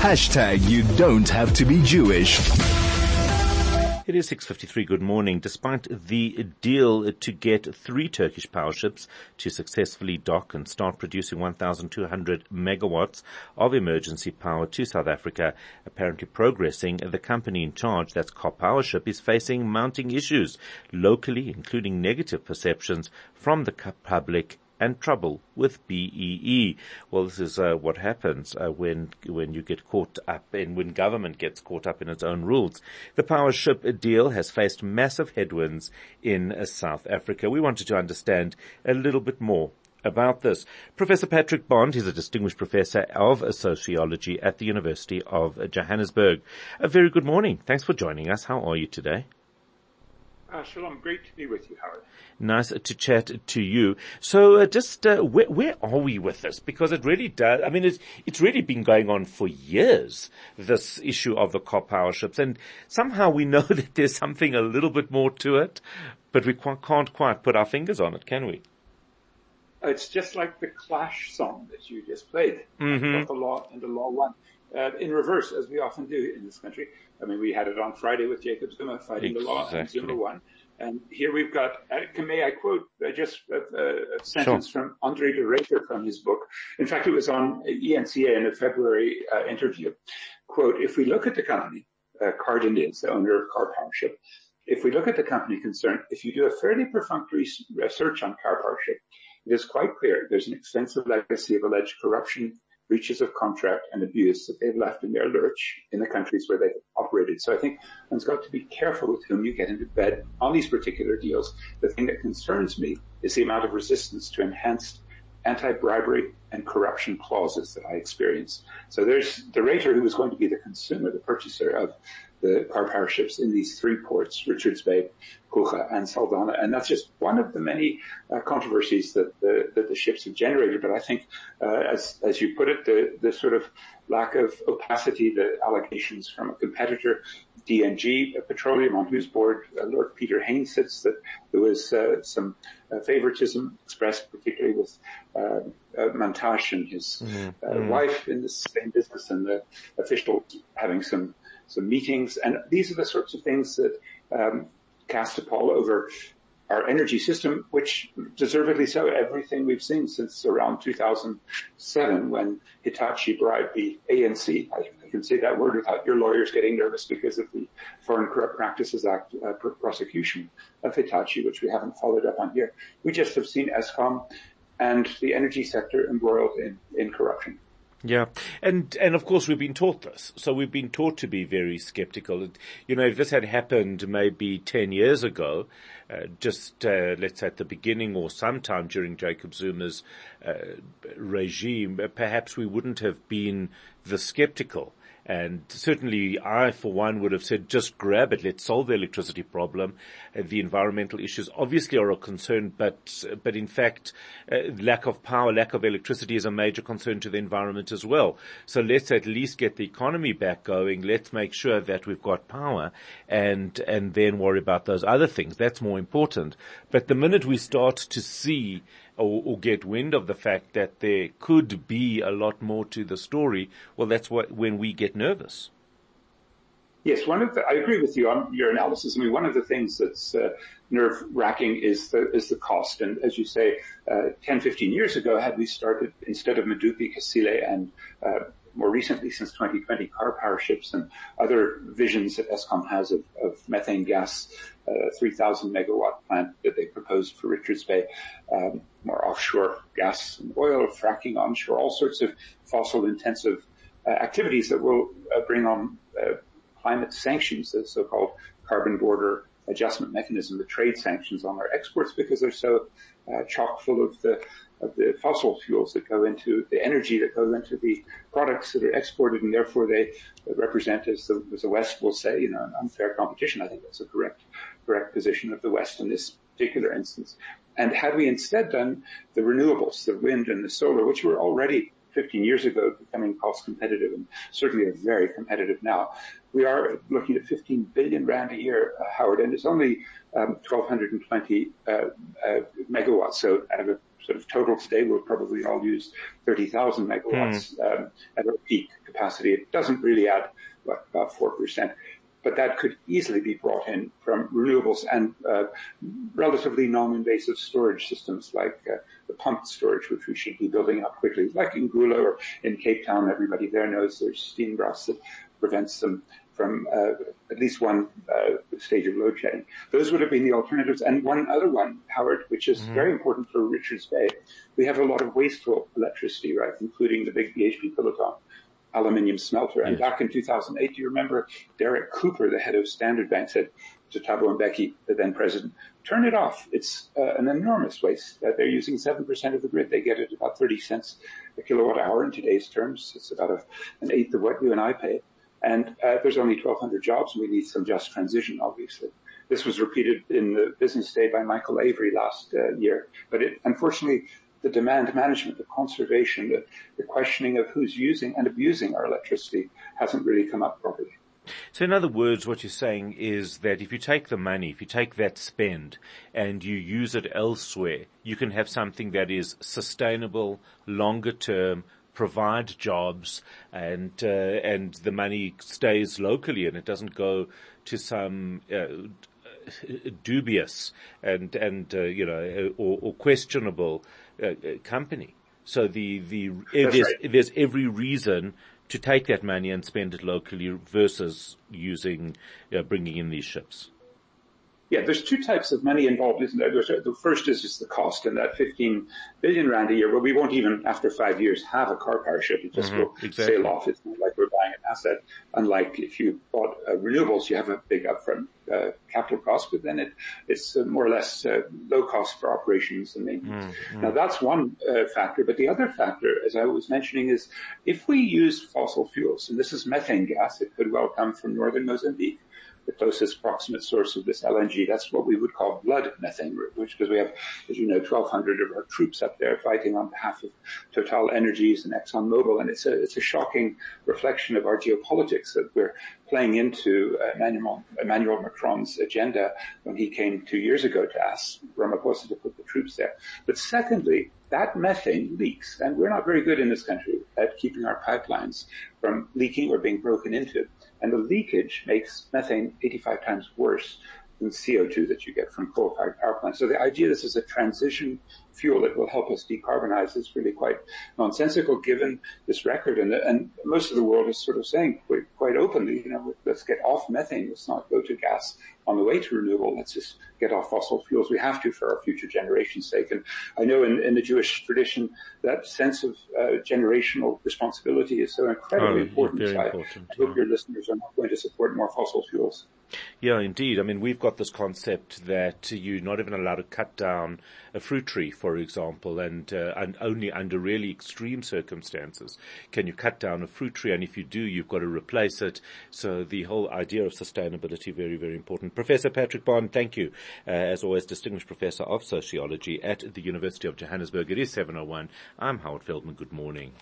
Hashtag you don't have to be Jewish. It is 6.53. Good morning. Despite the deal to get three Turkish power ships to successfully dock and start producing 1,200 megawatts of emergency power to South Africa, apparently progressing, the company in charge, that's Karpowership, is facing mounting issues locally, including negative perceptions from the public and trouble with BEE. Well, this is uh, what happens uh, when when you get caught up in when government gets caught up in its own rules. The power ship deal has faced massive headwinds in uh, South Africa. We wanted to understand a little bit more about this. Professor Patrick Bond, is a distinguished professor of sociology at the University of Johannesburg. A very good morning. Thanks for joining us. How are you today? Uh, Shalom, great to be with you, Howard. Nice to chat to you. So, uh, just uh, where, where are we with this? Because it really does. I mean, it's it's really been going on for years. This issue of the Karpowerships, and somehow we know that there's something a little bit more to it, but we qu- can't quite put our fingers on it, can we? It's just like the Clash song that you just played. Mm-hmm. The law and the law won. Uh, in reverse, as we often do in this country. I mean, we had it on Friday with Jacob Zuma fighting exactly. the law, and Zuma won. And here we've got, uh, may I quote uh, just a, a sentence sure. from Andre de Ruyter from his book. In fact, it was on eNCA in a February uh, interview. Quote, if we look at the company, uh, Carden is the owner of Karpowership. If we look at the company concerned, if you do a fairly perfunctory search on Karpowership, it is quite clear there's an extensive legacy of alleged corruption, breaches of contract and abuse that they've left in their lurch in the countries where they've operated. So I think one's got to be careful with whom you get into bed on these particular deals. The thing that concerns me is the amount of resistance to enhanced anti-bribery and corruption clauses that I experience. So there's de Ruyter who is going to be the consumer, the purchaser of the Karpowerships in these three ports, Richards Bay, Coega, and Saldanha. And that's just one of the many uh, controversies that the, that the ships have generated. But I think, uh, as, as you put it, the, the sort of lack of opacity, the allegations from a competitor, DNG Petroleum, on whose board uh, Lord Peter Hain sits, that there was uh, some uh, favoritism expressed, particularly with uh, Mantashe and his mm-hmm. mm-hmm. wife in the same business and the official having some some meetings, and these are the sorts of things that um, cast a pall over our energy system, which deservedly so, everything we've seen since around 2007 when Hitachi bribed the ANC. I, can say that word without your lawyers getting nervous because of the Foreign Corrupt Practices Act uh, prosecution of Hitachi, which we haven't followed up on here. We just have seen Eskom and the energy sector embroiled in, in corruption. Yeah. And, and of course we've been taught this. So we've been taught to be very skeptical. You know, if this had happened maybe 10 years ago, uh, just, uh, let's say at the beginning or sometime during Jacob Zuma's, uh, regime, perhaps we wouldn't have been the skeptical. And certainly I, for one, would have said, just grab it. Let's solve the electricity problem. Uh, the environmental issues obviously are a concern, but, but in fact, uh, lack of power, lack of electricity is a major concern to the environment as well. So let's at least get the economy back going. Let's make sure that we've got power and, and then worry about those other things. That's more important. But the minute we start to see or, or, get wind of the fact that there could be a lot more to the story, well, that's what, when we get nervous. Yes, one of the, I agree with you on your analysis. I mean, one of the things that's uh, nerve wracking is the, is the cost. And as you say, uh, 10, 15 years ago, had we started instead of Medupi, Kusile and, uh, more recently since 2020, Karpowerships and other visions that Eskom has of, of methane gas, uh, 3000 megawatt plant that they proposed for Richards Bay, um, more offshore gas and oil, fracking onshore, all sorts of fossil intensive uh, activities that will uh, bring on uh, climate sanctions, the so-called carbon border adjustment mechanism, the trade sanctions on our exports because they're so uh, chock full of the of the fossil fuels that go into the energy that goes into the products that are exported, and therefore they represent, as the, as the West will say, you know, an unfair competition. I think that's a correct correct position of the West in this particular instance. And had we instead done the renewables, the wind and the solar, which were already 15 years ago becoming cost competitive and certainly are very competitive now, we are looking at 15 billion rand a year, uh, Howard, and it's only um, 1,220 uh, uh, megawatts. So out of a sort of total today, we'll probably all use 30,000 megawatts mm. um, at our peak capacity. It doesn't really add what, about 4%, but that could easily be brought in from renewables and uh, relatively non-invasive storage systems like uh, pumped storage, which we should be building up quickly, like Ingula or in Cape Town. Everybody there knows there's Steenbras that prevents them from uh, at least one uh, stage of load shedding. Those would have been the alternatives. And one other one, Howard, which is mm-hmm. very important for Richards Bay. We have a lot of wasteful electricity, right, including the big BHP Billiton aluminium smelter. And yes. back in 2008, do you remember Derek Cooper, the head of Standard Bank, said to Thabo Mbeki, the then president, turn it off. It's uh, an enormous waste. Uh, they're using 7% of the grid. They get it about 30 cents a kilowatt hour in today's terms. It's about a, an eighth of what you and I pay. And uh, there's only 1,200 jobs, and we need some just transition, obviously. This was repeated in the business day by Michael Avery last uh, year. But it, unfortunately, the demand management, the conservation, the, the questioning of who's using and abusing our electricity hasn't really come up properly. So in other words, what you're saying is that if you take the money, if you take that spend and you use it elsewhere, you can have something that is sustainable, longer term, provide jobs and uh, and the money stays locally and it doesn't go to some uh, dubious and and uh, you know or, or questionable uh, uh, company. So the the there's, right. there's every reason to take that money and spend it locally versus using bringing in these ships. Yeah, there's two types of money involved, isn't there? There's, the first is just the cost, and that 15 billion rand a year, but we won't even, after five years, have a Karpowership. It just mm-hmm, will exactly. sail off. It's not like we're buying an asset. Unlike if you bought uh, renewables, you have a big upfront uh, capital cost, but then it, it's uh, more or less uh, low cost for operations and maintenance. Mm-hmm. Now that's one uh, factor, but the other factor, as I was mentioning, is if we use fossil fuels, and this is methane gas, it could well come from northern Mozambique the closest proximate source of this LNG. That's what we would call blood methane, which because we have, as you know, 1,200 of our troops up there fighting on behalf of Total Energies and ExxonMobil, and it's a it's a shocking reflection of our geopolitics that we're playing into uh, Emmanuel, Emmanuel Macron's agenda when he came two years ago to ask Ramaphosa to put the troops there. But secondly, that methane leaks, and we're not very good in this country at keeping our pipelines from leaking or being broken into and the leakage makes methane 85 times worse than CO2 that you get from coal-fired power plants. So the idea this is a transition fuel that will help us decarbonize is really quite nonsensical given this record. And, and most of the world is sort of saying quite, quite openly, you know, let's get off methane. Let's not go to gas on the way to renewable. Let's just get off fossil fuels. We have to for our future generation's sake. And I know in, in the Jewish tradition, that sense of uh, generational responsibility is so incredibly oh, important. So I, important. I hope yeah. your listeners are not going to support more fossil fuels. Yeah, indeed. I mean, we've got this concept that you're not even allowed to cut down a fruit tree, for example, and, uh, and only under really extreme circumstances can you cut down a fruit tree. And if you do, you've got to replace it. So the whole idea of sustainability, very, very important. Professor Patrick Bond, thank you. Uh, as always, distinguished professor of sociology at the University of Johannesburg. It is 701. I'm Howard Feldman. Good morning.